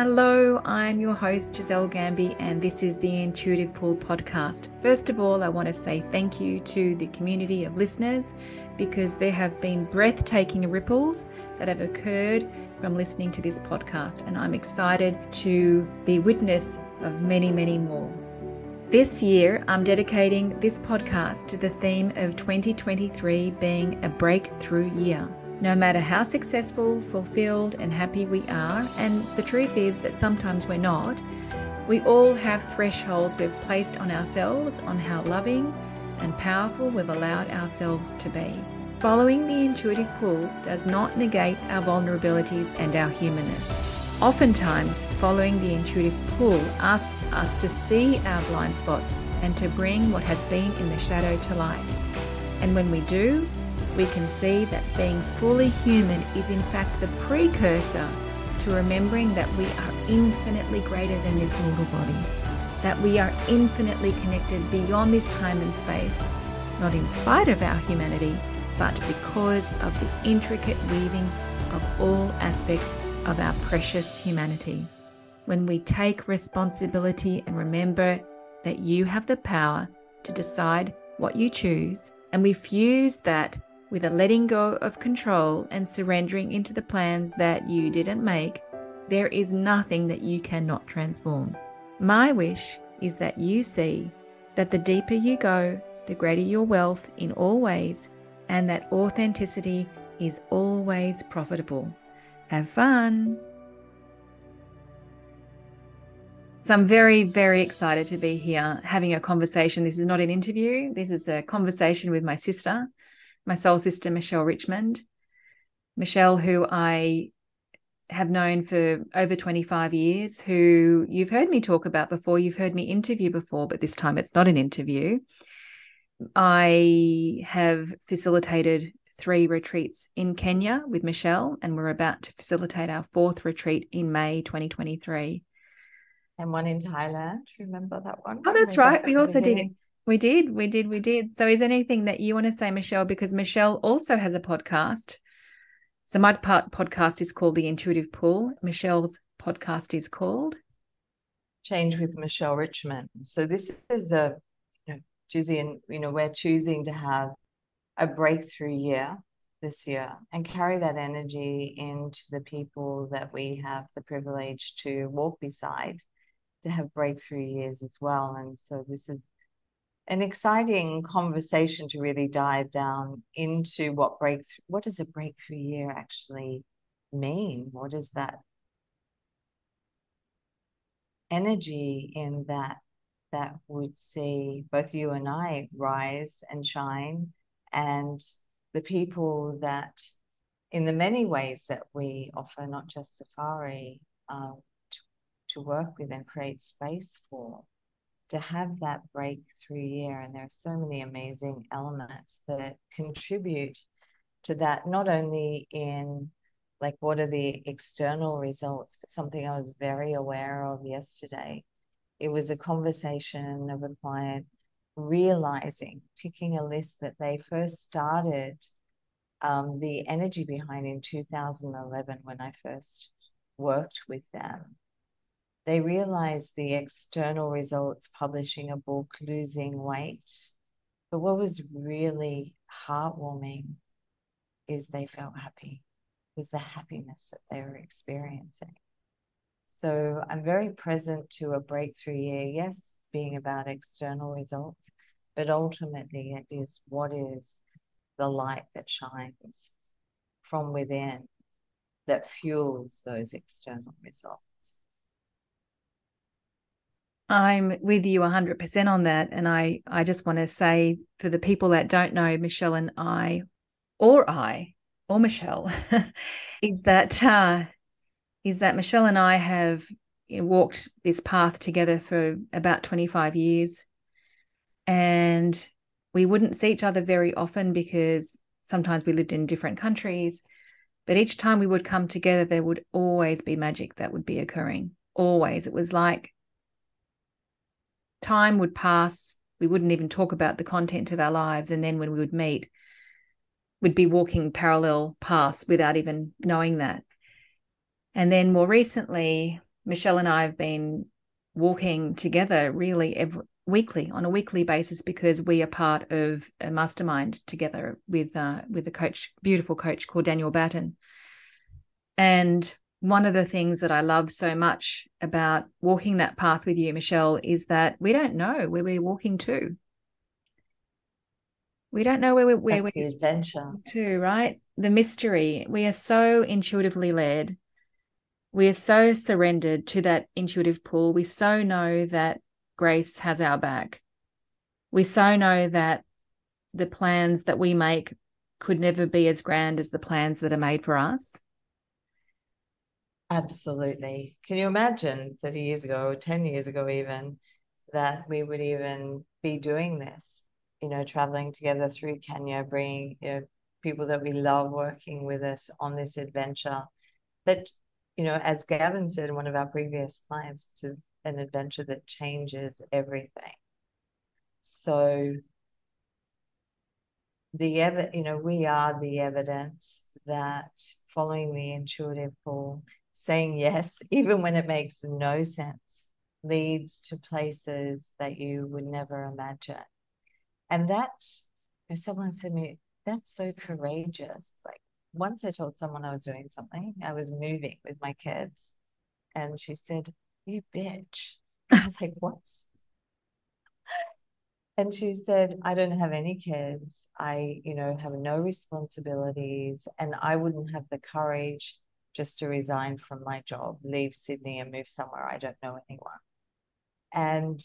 Hello, I'm your host, Giselle Ghanem, and this is the Intuitive Pull podcast. First of all, I want to say thank you to the community of listeners because there have been breathtaking ripples that have occurred from listening to this podcast, and I'm excited to be witness of many, many more. This year, I'm dedicating this podcast to the theme of 2023 being a breakthrough year. No matter how successful, fulfilled, and happy we are, and the truth is that sometimes we're not, we all have thresholds we've placed on ourselves on how loving and powerful we've allowed ourselves to be. Following the intuitive pull does not negate our vulnerabilities and our humanness. Oftentimes, following the intuitive pull asks us to see our blind spots and to bring what has been in the shadow to light. And when we do, we can see that being fully human is in fact the precursor to remembering that we are infinitely greater than this mortal body, that we are infinitely connected beyond this time and space, not in spite of our humanity, but because of the intricate weaving of all aspects of our precious humanity. When we take responsibility and remember that you have the power to decide what you choose, and we fuse that with a letting go of control and surrendering into the plans that you didn't make, there is nothing that you cannot transform. My wish is that you see that the deeper you go, the greater your wealth in all ways, and that authenticity is always profitable. Have fun! So I'm very, very excited to be here having a conversation. This is not an interview, this is a conversation with my sister my soul sister, Michelle Richmond. Michelle, who I have known for over 25 years, who you've heard me talk about before, you've heard me interview before, but this time it's not an interview. I have facilitated three retreats in Kenya with Michelle, and we're about to facilitate our fourth retreat in May 2023. And one in Thailand. Remember that one? Oh, that's right. We also did it. We did, we did, we did. So, is anything that you want to say, Michelle? Because Michelle also has a podcast. So, my part podcast is called The Intuitive Pull. Michelle's podcast is called Change with Michelle Richmond. So, this is a, you know, Jizzy, and you know, we're choosing to have a breakthrough year this year and carry that energy into the people that we have the privilege to walk beside to have breakthrough years as well. And so, this is an exciting conversation to really dive down into what breakthrough what does a breakthrough year actually mean? What is that energy in that that would see both you and I rise and shine and the people that in the many ways that we offer not just safari uh, to, to work with and create space for to have that breakthrough year. And there are so many amazing elements that contribute to that, not only in like what are the external results, but something I was very aware of yesterday. It was a conversation of a client realizing, ticking a list that they first started um, the energy behind in 2011 when I first worked with them they realized the external results, publishing a book, losing weight. But what was really heartwarming is they felt happy, was the happiness that they were experiencing. So I'm very present to a breakthrough year, yes, being about external results, but ultimately it is what is the light that shines from within that fuels those external results. I'm with you 100% on that. And I, I just want to say for the people that don't know Michelle and I, or I, or Michelle, is that uh, is that Michelle and I have walked this path together for about 25 years. And we wouldn't see each other very often because sometimes we lived in different countries. But each time we would come together, there would always be magic that would be occurring. Always. It was like time would pass. We wouldn't even talk about the content of our lives. And then when we would meet, we'd be walking parallel paths without even knowing that. And then more recently, Michelle and I have been walking together really every weekly on a weekly basis because we are part of a mastermind together with uh, with a coach, beautiful coach called Daniel Batten. And one of the things that I love so much about walking that path with you, Michelle, is that we don't know where we're walking to. We don't know where we're where That's we're the adventure. to, right? The mystery. We are so intuitively led. We are so surrendered to that intuitive pull. We so know that grace has our back. We so know that the plans that we make could never be as grand as the plans that are made for us. Absolutely. Can you imagine 30 years ago, 10 years ago, even that we would even be doing this? You know, traveling together through Kenya, bringing you know, people that we love working with us on this adventure. That, you know, as Gavin said in one of our previous clients, it's a, an adventure that changes everything. So, the ever, you know, we are the evidence that following the intuitive pull saying yes, even when it makes no sense, leads to places that you would never imagine. And that, if someone said to me, that's so courageous. Like once I told someone I was doing something, I was moving with my kids, and she said, You bitch. I was like, What? And she said, I don't have any kids. I, you know, have no responsibilities, and I wouldn't have the courage just to resign from my job, leave Sydney and move somewhere I don't know anyone. And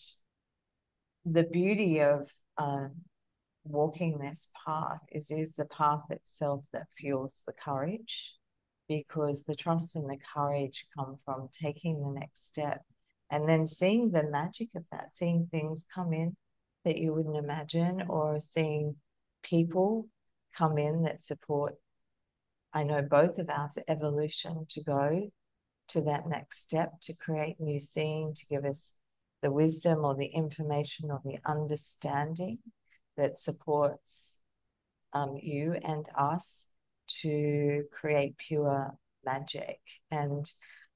the beauty of uh, walking this path is is the path itself that fuels the courage because the trust and the courage come from taking the next step and then seeing the magic of that seeing things come in that you wouldn't imagine or seeing people come in that support I know both of us evolution to go to that next step to create new seeing, to give us the wisdom or the information or the understanding that supports um, you and us to create pure magic. And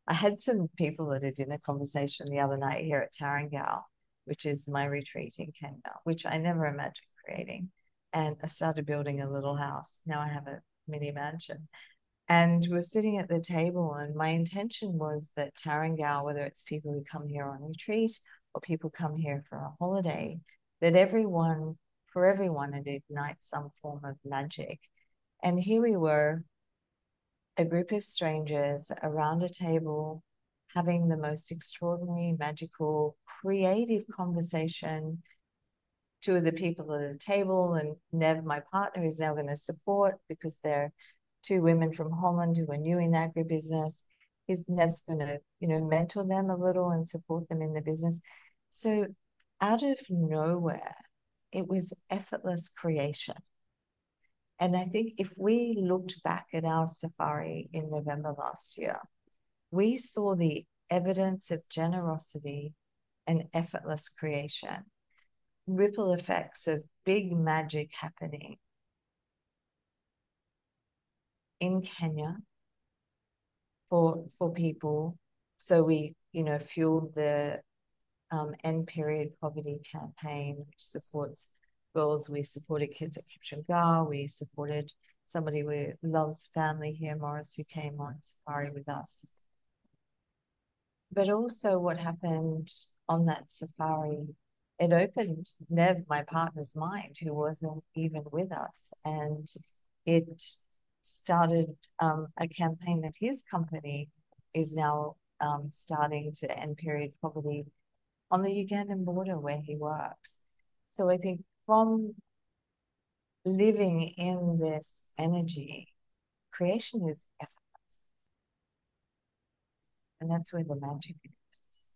I had some people at a dinner conversation the other night here at Tarangao, which is my retreat in Kenya, which I never imagined creating. And I started building a little house. Now I have a mini mansion. And we are sitting at the table, and my intention was that Tarangao, whether it's people who come here on retreat or people come here for a holiday, that everyone, for everyone, it ignites some form of magic. And here we were, a group of strangers around a table, having the most extraordinary, magical, creative conversation two of the people at the table, and Nev, my partner, is now going to support because they're two women from Holland who are new in agribusiness. Is Nev's going to, you know, mentor them a little and support them in the business. So out of nowhere, it was effortless creation. And I think if we looked back at our safari in November last year, we saw the evidence of generosity and effortless creation ripple effects of big magic happening in Kenya for for people. So we, you know, fueled the um, end period poverty campaign, which supports girls. We supported kids at Kipchungar. We supported somebody who loves family here, Morris, who came on safari with us. But also, what happened on that safari it opened Nev, my partner's mind, who wasn't even with us. And it started um, a campaign that his company is now um, starting to end period poverty on the Ugandan border where he works. So I think from living in this energy, creation is effortless. And that's where the magic is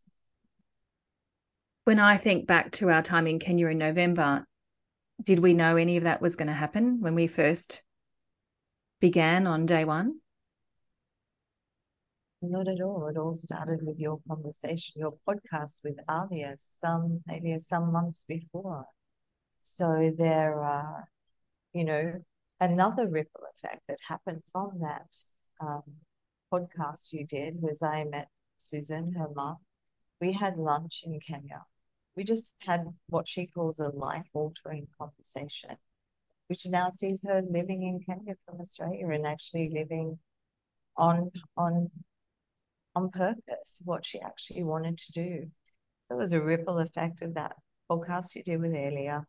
when I think back to our time in Kenya in November, did we know any of that was going to happen when we first began on day one? Not at all. It all started with your conversation, your podcast with Alia, some maybe some months before. So there are, you know, another ripple effect that happened from that um, podcast you did was I met Susan, her mom. We had lunch in Kenya. We just had what she calls a life altering conversation, which now sees her living in Kenya from Australia and actually living on on on purpose what she actually wanted to do. So it was a ripple effect of that podcast you did with Elia,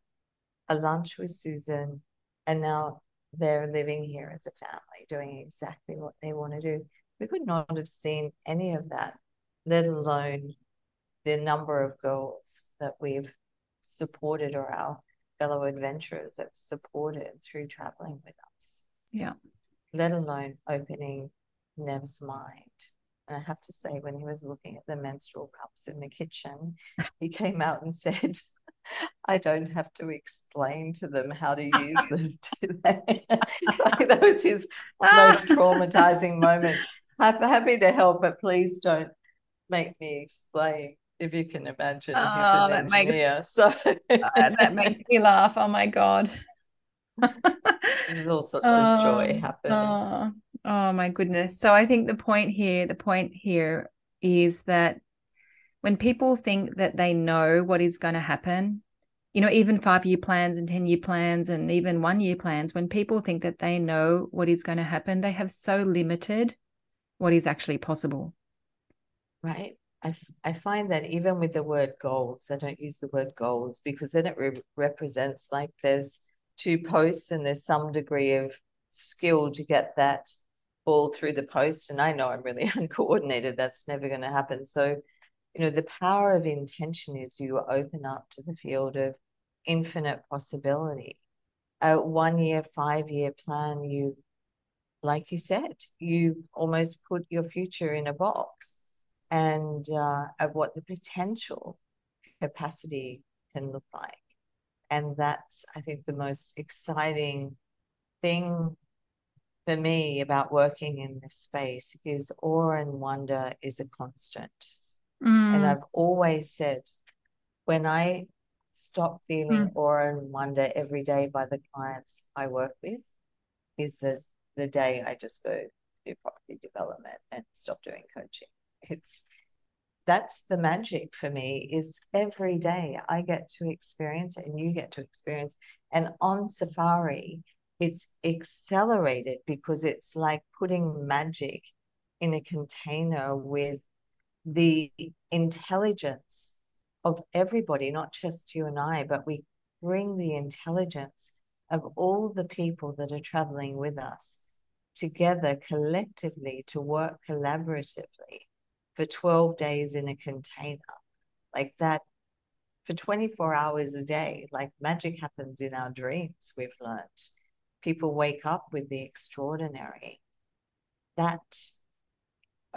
a lunch with Susan, and now they're living here as a family, doing exactly what they want to do. We could not have seen any of that, let alone the number of girls that we've supported or our fellow adventurers have supported through traveling with us. Yeah. Let alone opening Nev's mind. And I have to say, when he was looking at the menstrual cups in the kitchen, he came out and said, I don't have to explain to them how to use them today. so that was his most traumatizing moment. I'm happy to help, but please don't make me explain. If you can imagine, oh, that engineer. Makes, so uh, that makes me laugh. Oh my god! There's all sorts oh, of joy happening. Oh, oh my goodness! So I think the point here, the point here is that when people think that they know what is going to happen, you know, even five year plans and 10 year plans and even one year plans, when people think that they know what is going to happen, they have so limited what is actually possible. Right. I, I find that even with the word goals, I don't use the word goals because then it re- represents like there's two posts and there's some degree of skill to get that ball through the post. And I know I'm really uncoordinated. That's never going to happen. So you know the power of intention is you open up to the field of infinite possibility a one year five year plan you like you said you almost put your future in a box and uh, of what the potential capacity can look like and that's i think the most exciting thing for me about working in this space is awe and wonder is a constant Mm. And I've always said, when I stop feeling mm. awe and wonder every day by the clients I work with, is the, the day I just go do property development and stop doing coaching. It's that's the magic for me is every day I get to experience it and you get to experience. And on safari, it's accelerated because it's like putting magic in a container with the intelligence of everybody, not just you and I, but we bring the intelligence of all the people that are traveling with us together collectively to work collaboratively for 12 days in a container like that for 24 hours a day like magic happens in our dreams we've learned people wake up with the extraordinary that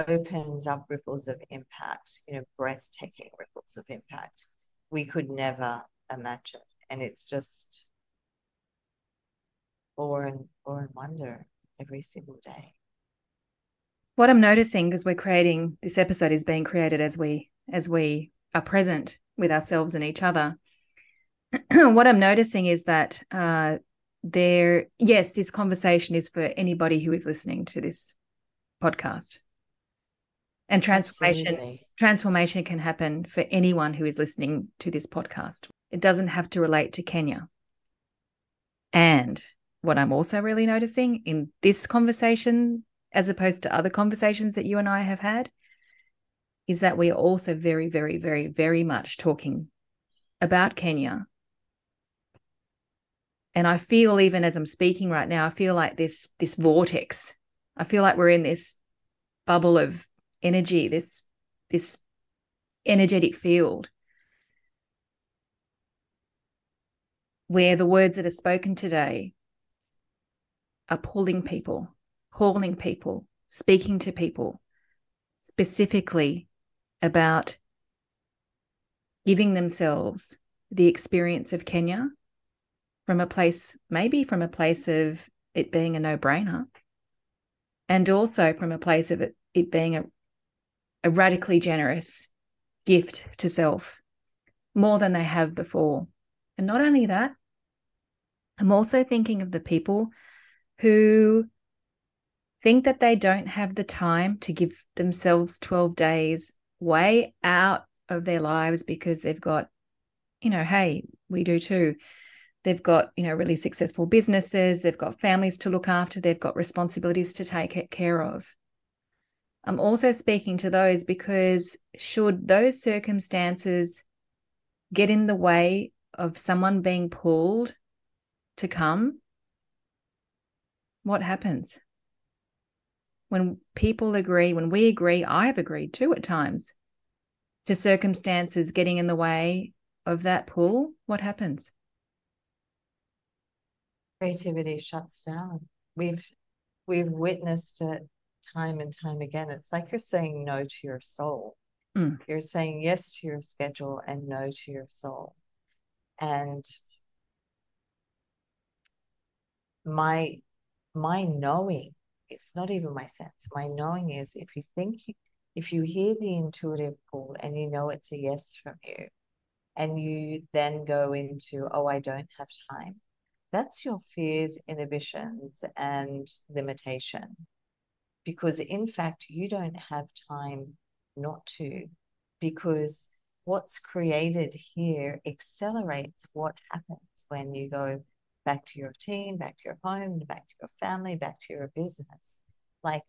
opens up ripples of impact, you know, breathtaking ripples of impact we could never imagine. And it's just awe and, awe and wonder every single day. What I'm noticing because we're creating this episode is being created as we as we are present with ourselves and each other. what I'm noticing is that uh, there, yes, this conversation is for anybody who is listening to this podcast and transformation Absolutely. transformation can happen for anyone who is listening to this podcast it doesn't have to relate to kenya and what i'm also really noticing in this conversation as opposed to other conversations that you and i have had is that we are also very very very very much talking about kenya. And i feel even as i'm speaking right now i feel like this this vortex. I feel like we're in this bubble of energy, this this energetic field where the words that are spoken today are pulling people, calling people, speaking to people specifically about giving themselves the experience of Kenya from a place, maybe from a place of it being a no brainer, and also from a place of it, it being a a radically generous gift to self, more than they have before. And not only that, I'm also thinking of the people who think that they don't have the time to give themselves 12 days way out of their lives because they've got, you know, hey, we do too. They've got, you know, really successful businesses, they've got families to look after, they've got responsibilities to take care of. I'm also speaking to those because should those circumstances get in the way of someone being pulled to come, what happens? When people agree, when we agree, I have agreed too at times to circumstances getting in the way of that pull, what happens? Creativity shuts down. We've we've witnessed it time and time again. It's like you're saying no to your soul. Mm. You're saying yes to your schedule and no to your soul. And my my knowing, it's not even my sense. My knowing is if you think you, if you hear the intuitive pull and you know it's a yes from you, and you then go into, oh, I don't have time, that's your fears, inhibitions, and limitation. Because in fact, you don't have time not to, because what's created here accelerates what happens when you go back to your team, back to your home, back to your family, back to your business. Like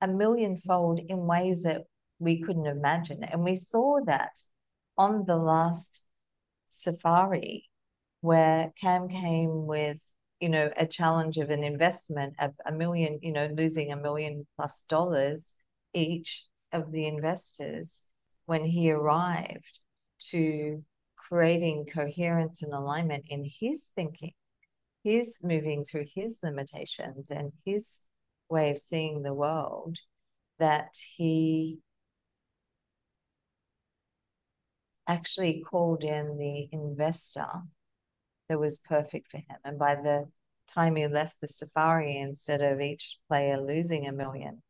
a millionfold in ways that we couldn't imagine. And we saw that on the last safari where Cam came with, you know, a challenge of an investment of a million, you know, losing a million plus dollars each of the investors when he arrived to creating coherence and alignment in his thinking, his moving through his limitations and his way of seeing the world, that he actually called in the investor that was perfect for him. And by the time he left the safari, instead of each player losing a million,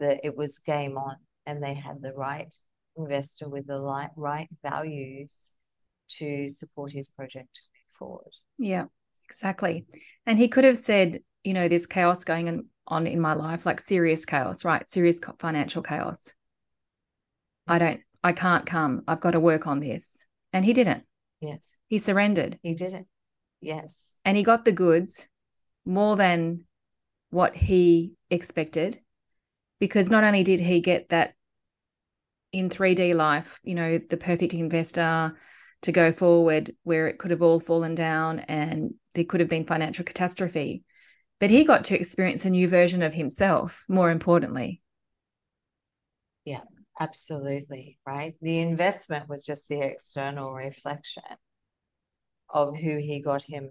that it was game on and they had the right investor with the right, values to support his project to move forward. Yeah, exactly. And he could have said, you know, there's chaos going on in my life, like serious chaos, right? Serious financial chaos. I don't, I can't come. I've got to work on this. And he didn't. Yes. He surrendered. He did it. Yes. And he got the goods more than what he expected because not only did he get that in 3D life, you know, the perfect investor to go forward where it could have all fallen down and there could have been financial catastrophe, but he got to experience a new version of himself, more importantly. Yeah, absolutely. Right. The investment was just the external reflection of who he got him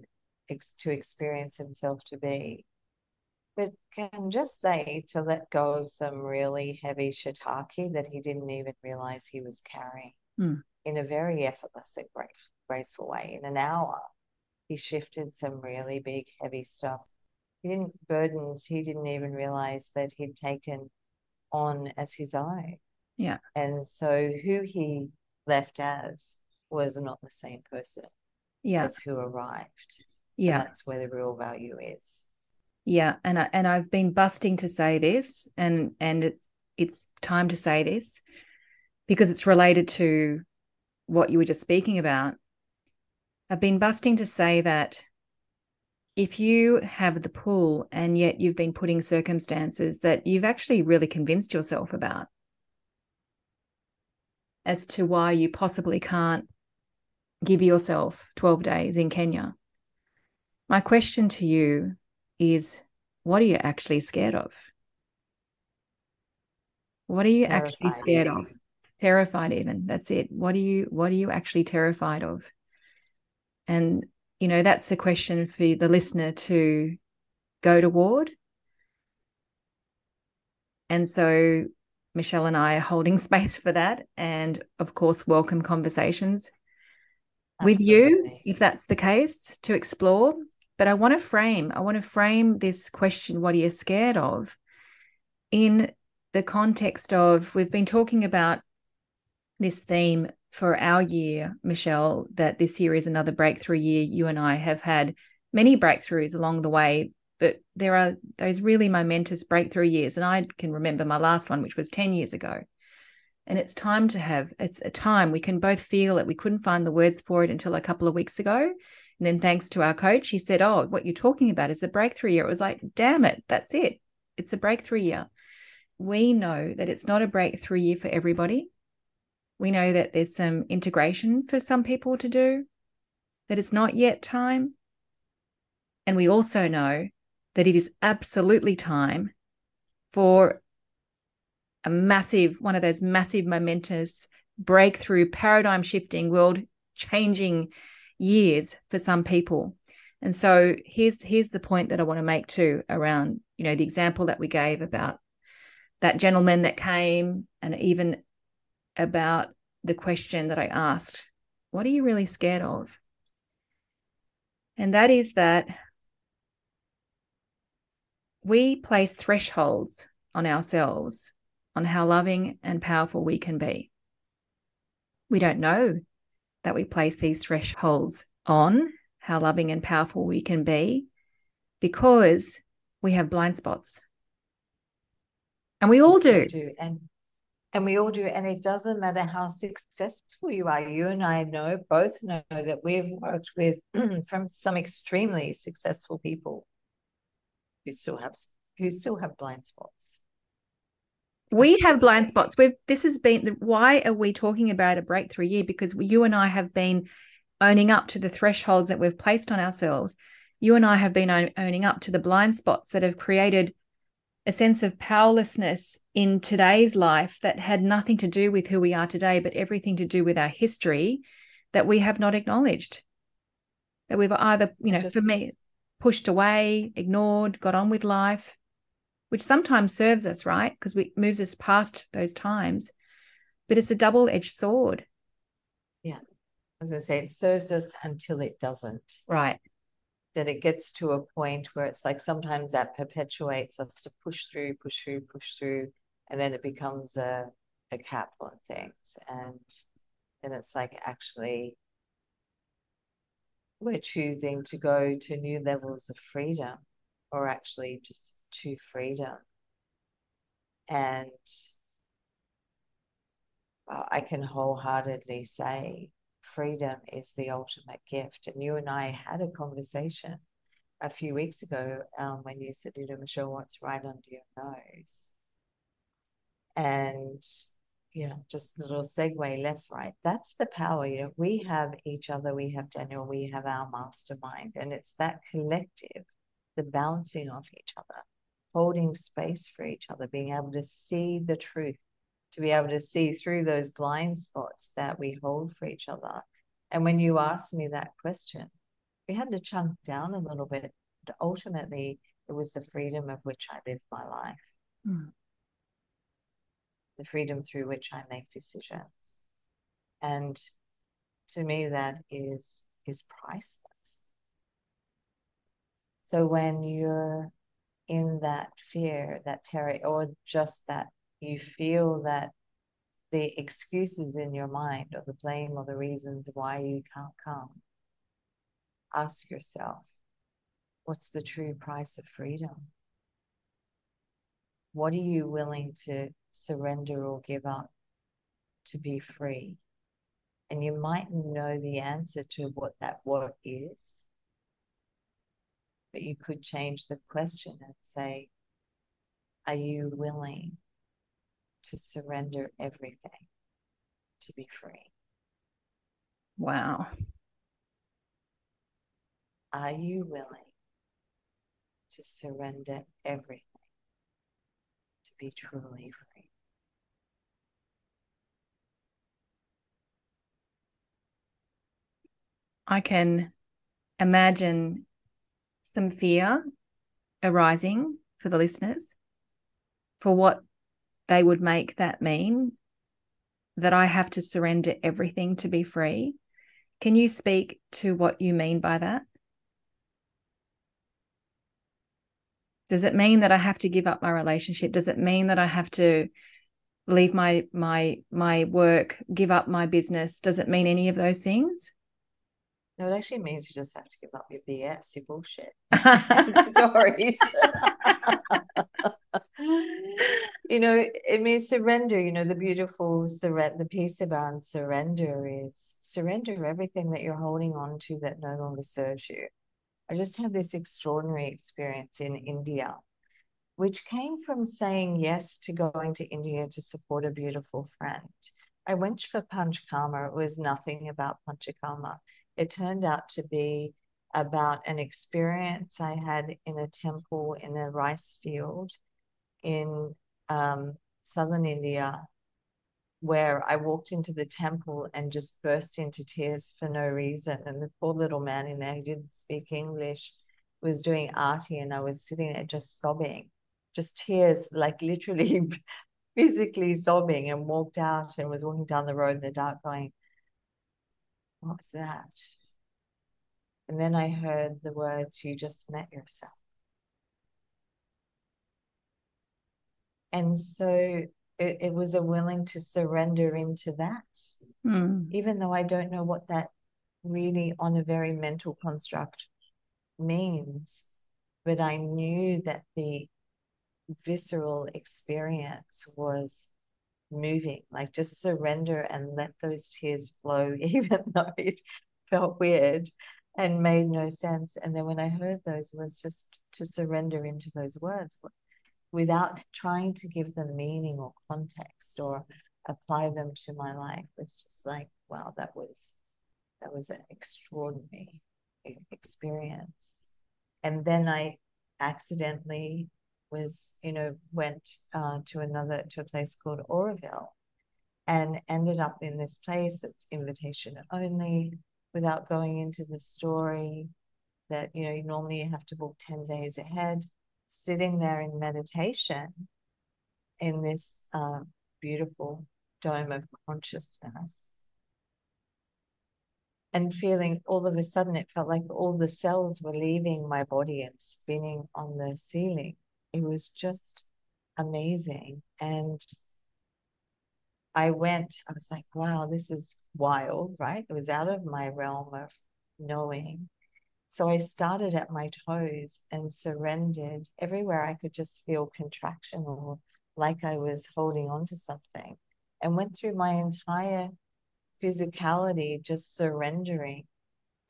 ex- to experience himself to be but can just say to let go of some really heavy shiitake that he didn't even realize he was carrying mm. in a very effortless and graceful way. In an hour, he shifted some really big, heavy stuff. He didn't burdens he didn't even realize that he'd taken on as his own. Yeah. And so who he left as was not the same person yeah. as who arrived. Yeah. And that's where the real value is. Yeah, and I, and I've been busting to say this, and and it's it's time to say this because it's related to what you were just speaking about. I've been busting to say that if you have the pull and yet you've been putting circumstances that you've actually really convinced yourself about as to why you possibly can't give yourself 12 days in Kenya. My question to you is what are you actually scared of? What are you terrified. actually scared of? Terrified even. That's it. What are you what are you actually terrified of? And you know, that's a question for the listener to go toward. And so Michelle and I are holding space for that. And of course, welcome conversations Absolutely. with you, if that's the case, to explore but I want to frame, I want to frame this question, what are you scared of? In the context of, we've been talking about this theme for our year, Michelle, that this year is another breakthrough year. You and I have had many breakthroughs along the way, but there are those really momentous breakthrough years. And I can remember my last one, which was 10 years ago. And it's time to have, it's a time we can both feel it. We couldn't find the words for it until a couple of weeks ago. And then thanks to our coach, he said, Oh, what you're talking about is a breakthrough year. It was like, damn it, that's it. It's a breakthrough year. We know that it's not a breakthrough year for everybody. We know that there's some integration for some people to do, that it's not yet time. And we also know that it is absolutely time for a massive, one of those massive, momentous breakthrough, paradigm shifting, world changing years for some people. And so here's here's the point that I want to make too around, you know, the example that we gave about that gentleman that came and even about the question that I asked, what are you really scared of? And that is that we place thresholds on ourselves on how loving and powerful we can be. We don't know that we place these thresholds on how loving and powerful we can be because we have blind spots. And we all do. do. And and we all do. And it doesn't matter how successful you are. You and I know, both know that we've worked with from some extremely successful people who still have who still have blind spots. We have blind spots. We've this has been why are we talking about a breakthrough year? Because you and I have been owning up to the thresholds that we've placed on ourselves. You and I have been owning up to the blind spots that have created a sense of powerlessness in today's life that had nothing to do with who we are today, but everything to do with our history that we have not acknowledged. That we've either, you know, Just... for me, pushed away, ignored, got on with life, which sometimes serves us, right? Because it moves us past those times. But it's a double edged sword. Yeah. I was going to say, it serves us until it doesn't. Right. That it gets to a point where it's like sometimes that perpetuates us to push through, push through, push through, and then it becomes a, a cap on things. And then it's like actually we're choosing to go to new levels of freedom or actually just to freedom. And well, I can wholeheartedly say freedom is the ultimate gift. And you and I had a conversation a few weeks ago um, when you said, you know, Michelle, what's right under your nose? And know, just a little segue left, right. That's the power. You know, we have each other, we have Daniel, we have our mastermind, and it's that collective, the balancing off each other, holding space for each other, being able to see the truth, to be able to see through those blind spots that we hold for each other. And when you asked me that question, we had to chunk down a little bit. But ultimately, it was the freedom of which I lived my life. Mm the freedom through which I make decisions. And to me, that is is priceless. So when you're in that fear, that terror, or just that you feel that the excuses in your mind or the blame or the reasons why you can't come, ask yourself, what's the true price of freedom? What are you willing to surrender or give up to be free. And you might know the answer to what that what is, but you could change the question and say, Are you willing to surrender everything to be free? Wow. Are you willing to surrender everything to be truly free? I can imagine some fear arising for the listeners for what they would make that mean that I have to surrender everything to be free. Can you speak to what you mean by that? Does it mean that I have to give up my relationship? Does it mean that I have to leave my my my work, give up my business? Does it mean any of those things? No, it actually means you just have to give up your BS, your bullshit stories. you know, it means surrender. You know, the beautiful surrender, the piece about surrender is surrender everything that you're holding on to that no longer serves you. I just had this extraordinary experience in India, which came from saying yes to going to India to support a beautiful friend. I went for Panchakarma. It was nothing about Panchakarma it turned out to be about an experience I had in a temple in a rice field in um, southern India, where I walked into the temple and just burst into tears for no reason. And the poor little man in there who didn't speak English was doing arti, and I was sitting there just sobbing, just tears, like literally physically sobbing, and walked out and was walking down the road in the dark going, what was that? And then I heard the words, You just met yourself. And so it, it was a willing to surrender into that, mm. even though I don't know what that really on a very mental construct means. But I knew that the visceral experience was moving, like just surrender and let those tears flow, even though it felt weird and made no sense. And then when I heard those words, just to surrender into those words without trying to give them meaning or context or apply them to my life it was just like, wow, that was that was an extraordinary experience. And then I accidentally was, you know, went uh, to another to a place called Auroville and ended up in this place that's invitation only without going into the story that you know you normally have to book 10 days ahead sitting there in meditation in this uh, beautiful dome of consciousness. And feeling all of a sudden it felt like all the cells were leaving my body and spinning on the ceiling it was just amazing. And I went, I was like, wow, this is wild, right? It was out of my realm of knowing. So I started at my toes and surrendered everywhere I could just feel contraction or like I was holding on to something and went through my entire physicality, just surrendering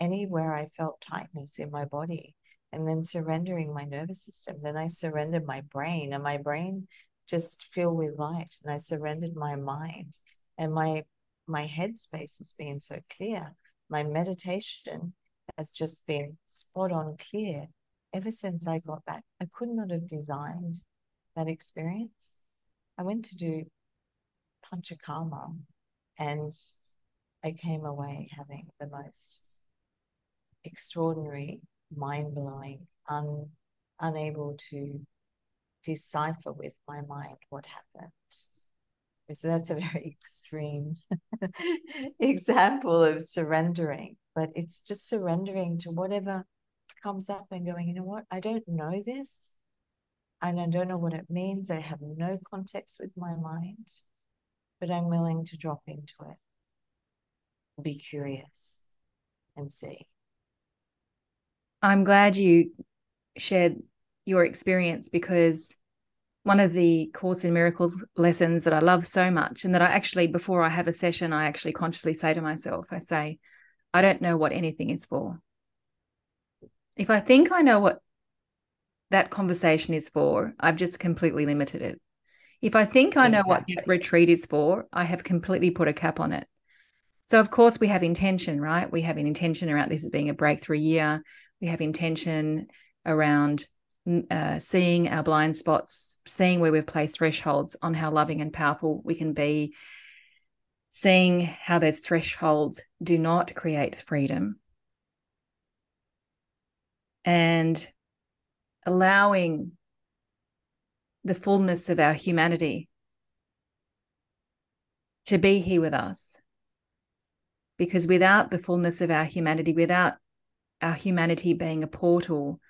anywhere I felt tightness in my body and then surrendering my nervous system. Then I surrendered my brain, and my brain just filled with light. And I surrendered my mind, and my my headspace has been so clear. My meditation has just been spot on clear ever since I got back. I could not have designed that experience. I went to do Panchakarma and I came away having the most extraordinary mind blowing, un, unable to decipher with my mind what happened. So that's a very extreme example of surrendering, but it's just surrendering to whatever comes up and going, you know what, I don't know this and I don't know what it means. I have no context with my mind, but I'm willing to drop into it, be curious and see. I'm glad you shared your experience because one of the Course in Miracles lessons that I love so much, and that I actually, before I have a session, I actually consciously say to myself, I say, I don't know what anything is for. If I think I know what that conversation is for, I've just completely limited it. If I think I know exactly. what that retreat is for, I have completely put a cap on it. So, of course, we have intention, right? We have an intention around this as being a breakthrough year we have intention around uh, seeing our blind spots, seeing where we've placed thresholds on how loving and powerful we can be, seeing how those thresholds do not create freedom, and allowing the fullness of our humanity to be here with us. Because without the fullness of our humanity, without our humanity being a portal,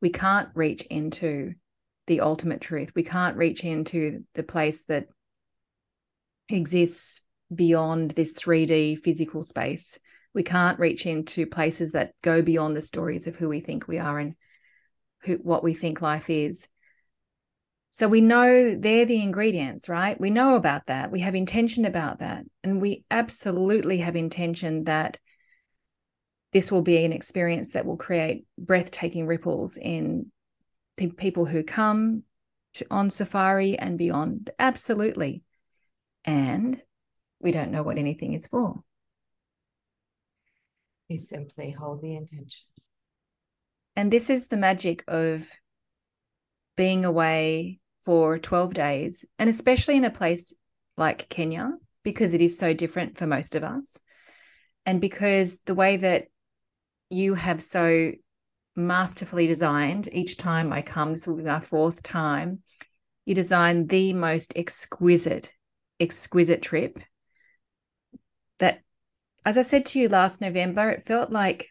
we can't reach into the ultimate truth. We can't reach into the place that exists beyond this 3D physical space We can't reach into places that go beyond the stories of who we think we are and who what we think life is. So we know they're the ingredients, right? We know about that. We have intention about that. And we absolutely have intention that this will be an experience that will create breathtaking ripples in the people who come to, on safari and beyond. Absolutely. And we don't know what anything is for. You simply hold the intention. And this is the magic of being away for 12 days, and especially in a place like Kenya, because it is so different for most of us. And because the way that you have so masterfully designed each time I come, this will be my fourth time, you designed the most exquisite, exquisite trip that, as I said to you last November, it felt like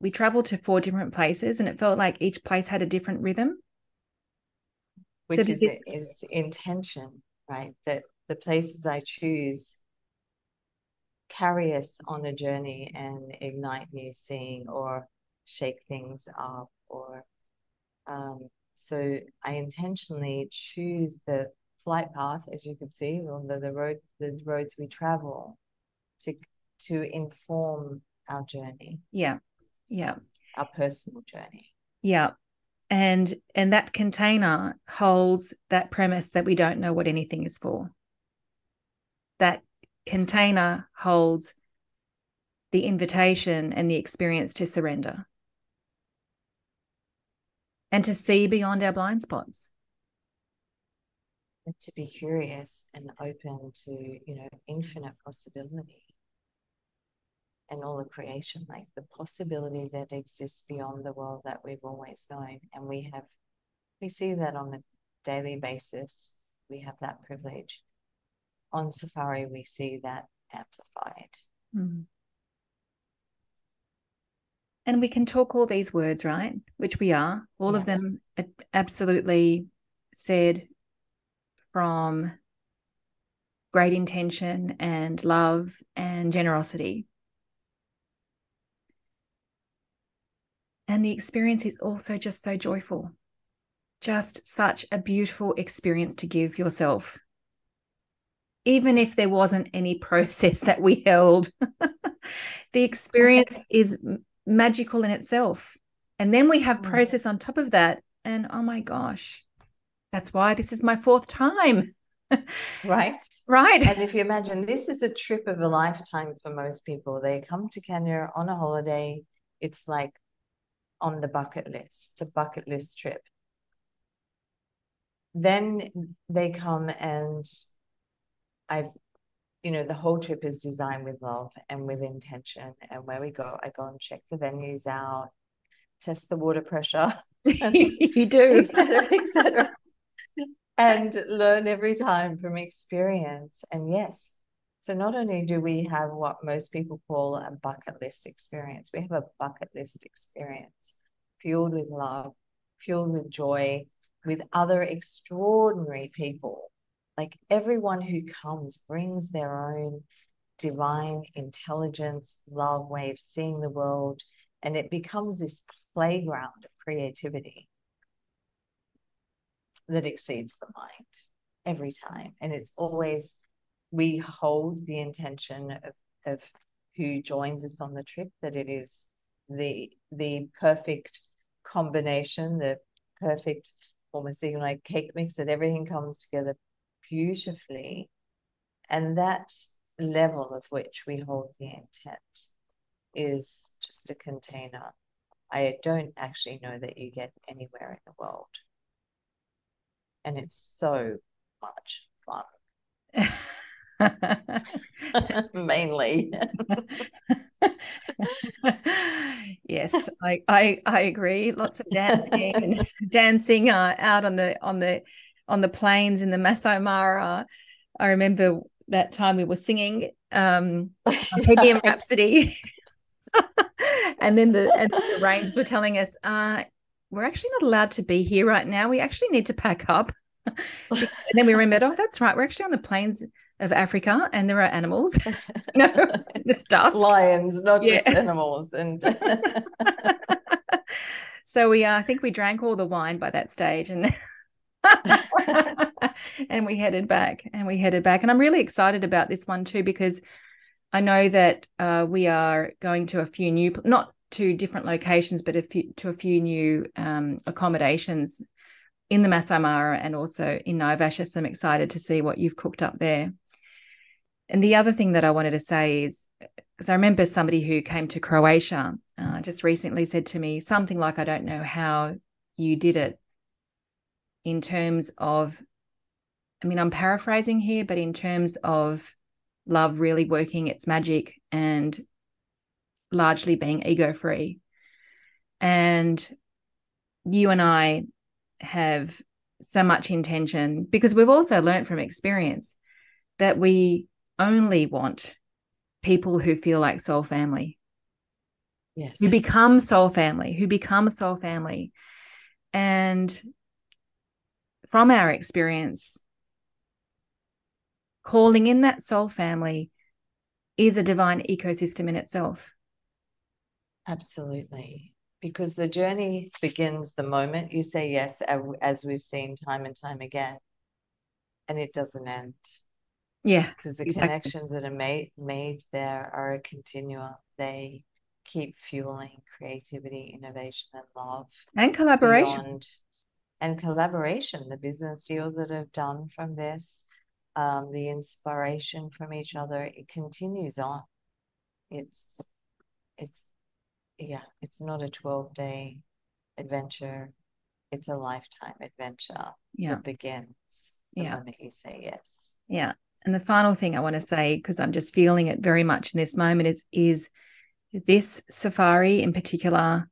we traveled to four different places and it felt like each place had a different rhythm which so is, it, is intention, right? That the places I choose carry us on a journey and ignite new seeing or shake things up or um, so I intentionally choose the flight path, as you can see, on the, the road, the roads we travel, to to inform our journey. Yeah, yeah, our personal journey. Yeah, and and that container holds that premise that we don't know what anything is for that container holds the invitation and the experience to surrender and to see beyond our blind spots and to be curious and open to you know infinite possibility and all of creation, like the possibility that exists beyond the world that we've always known. And we have, we see that on a daily basis. We have that privilege. On safari, we see that amplified. Mm. And we can talk all these words, right? Which we are, all yeah. of them absolutely said from great intention and love and generosity. And the experience is also just so joyful. Just such a beautiful experience to give yourself. Even if there wasn't any process that we held, the experience is magical in itself. And then we have mm. process on top of that. And oh my gosh, that's why this is my fourth time. right. Right. And if you imagine this is a trip of a lifetime for most people, they come to Kenya on a holiday. It's like on the bucket list. It's a bucket list trip. Then they come and I've, you know, the whole trip is designed with love and with intention. And where we go, I go and check the venues out, test the water pressure. If you do. Etc. Etc. and learn every time from experience. And yes, so not only do we have what most people call a bucket list experience, we have a bucket list experience fueled with love, fueled with joy, with other extraordinary people. Like everyone who comes brings their own divine intelligence, love way of seeing the world, and it becomes this playground of creativity that exceeds the mind every time. And it's always we hold the intention of, of who joins us on the trip that it is the the perfect combination, the perfect almost even like cake mix that everything comes together beautifully. And that level of which we hold the intent is just a container. I don't actually know that you get anywhere in the world. And it's so much fun. mainly yes I, I i agree lots of dancing dancing uh, out on the on the on the plains in the masai mara i remember that time we were singing um Bohemian Rhapsody and then the and the rangers were telling us uh we're actually not allowed to be here right now we actually need to pack up and then we remembered oh that's right we're actually on the plains of Africa, and there are animals. no, it's dust. Lions, not Yeah. just animals. And so we, uh, I think we drank all the wine by that stage, and and we headed back, and we headed back, and I'm really excited about this one too because I know that uh, we are going to a few new, not to different locations, but a few to a few new um, accommodations in the Masai Mara and also in Naivasha. So I'm excited to see what you've cooked up there. And the other thing that I wanted to say is because I remember somebody who came to Croatia uh, just recently said to me something like, I don't know how you did it in terms of, I mean, I'm paraphrasing here, but in terms of love really working its magic and largely being ego free. And you and I have so much intention because we've also learned from experience that we only want people who feel like soul family, yes. who become soul family, who become soul family. And from our experience, calling in that soul family is a divine ecosystem in itself. Absolutely. Because the journey begins the moment you say yes, as we've seen time and time again, and it doesn't end. Yeah. Because the Exactly. connections that are made made there are a continuum. They keep fueling creativity, innovation, and love And collaboration. beyond and collaboration. The business deals that have done from this, um, the inspiration from each other, it continues on. It's it's yeah, it's not a 12 day adventure. It's a lifetime adventure Yeah. that begins the Yeah. moment you say yes. Yeah. And the final thing I want to say, because I'm just feeling it very much in this moment, is is this safari in particular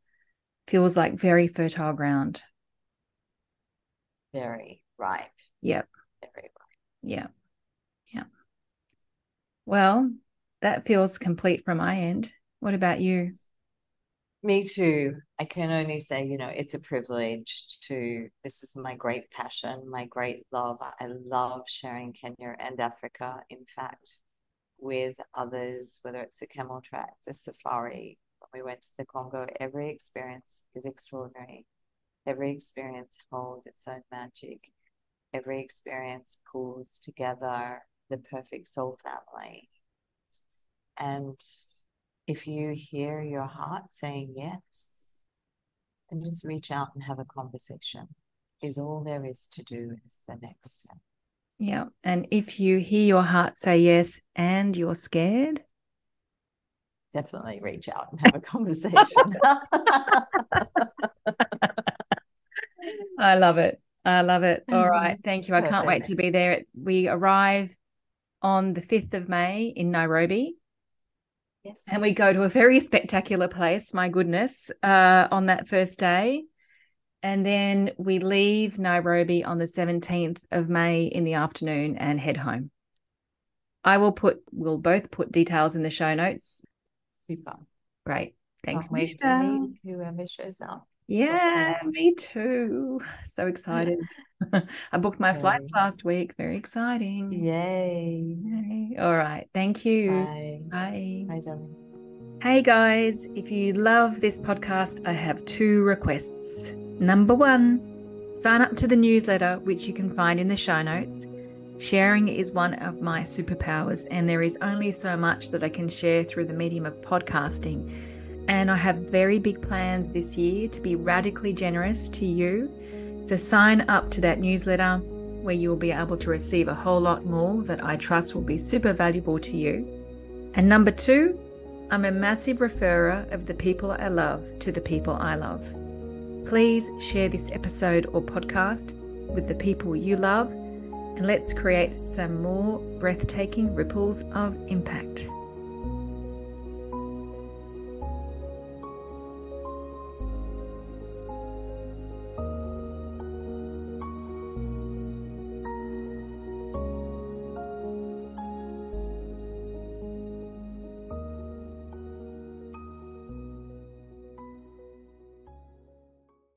feels like very fertile ground. Very ripe. Yep. Very ripe. Yeah. Yeah. Well, that feels complete from my end. What about you? Me too. I can only say, you know, it's a privilege to, this is my great passion, my great love. I love sharing Kenya and Africa, in fact, with others, whether it's a camel track, the safari. When we went to the Congo, every experience is extraordinary. Every experience holds its own magic. Every experience pulls together the perfect soul family. And if you hear your heart saying yes, then just reach out and have a conversation. Is all there is to do is the next step. Yeah. And if you hear your heart say yes and you're scared, Definitely reach out and have a conversation. I love it. I love it. All right. Thank you. I can't wait to be there. We arrive on the 5th of May in Nairobi. yes. And we go to a very spectacular place, my goodness, uh, on that first day. And then we leave Nairobi on the 17th of May in the afternoon and head home. I will put, we'll both put details in the show notes. Super. Great. Thanks, Can't wait to Michelle. meet whoever shows up. Yeah, me too. So excited. I booked my flights last week. Very exciting. Yay. Yay. All right. Thank you. Bye. Bye. Bye, darling. Hey guys, if you love this podcast, I have two requests. Number one, sign up to the newsletter, which you can find in the show notes. Sharing is one of my superpowers, and there is only so much that I can share through the medium of podcasting. And I have very big plans this year to be radically generous to you. So sign up to that newsletter where you will be able to receive a whole lot more that I trust will be super valuable to you. And number two, I'm a massive referrer of the people I love to the people I love. Please share this episode or podcast with the people you love, and let's create some more breathtaking ripples of impact.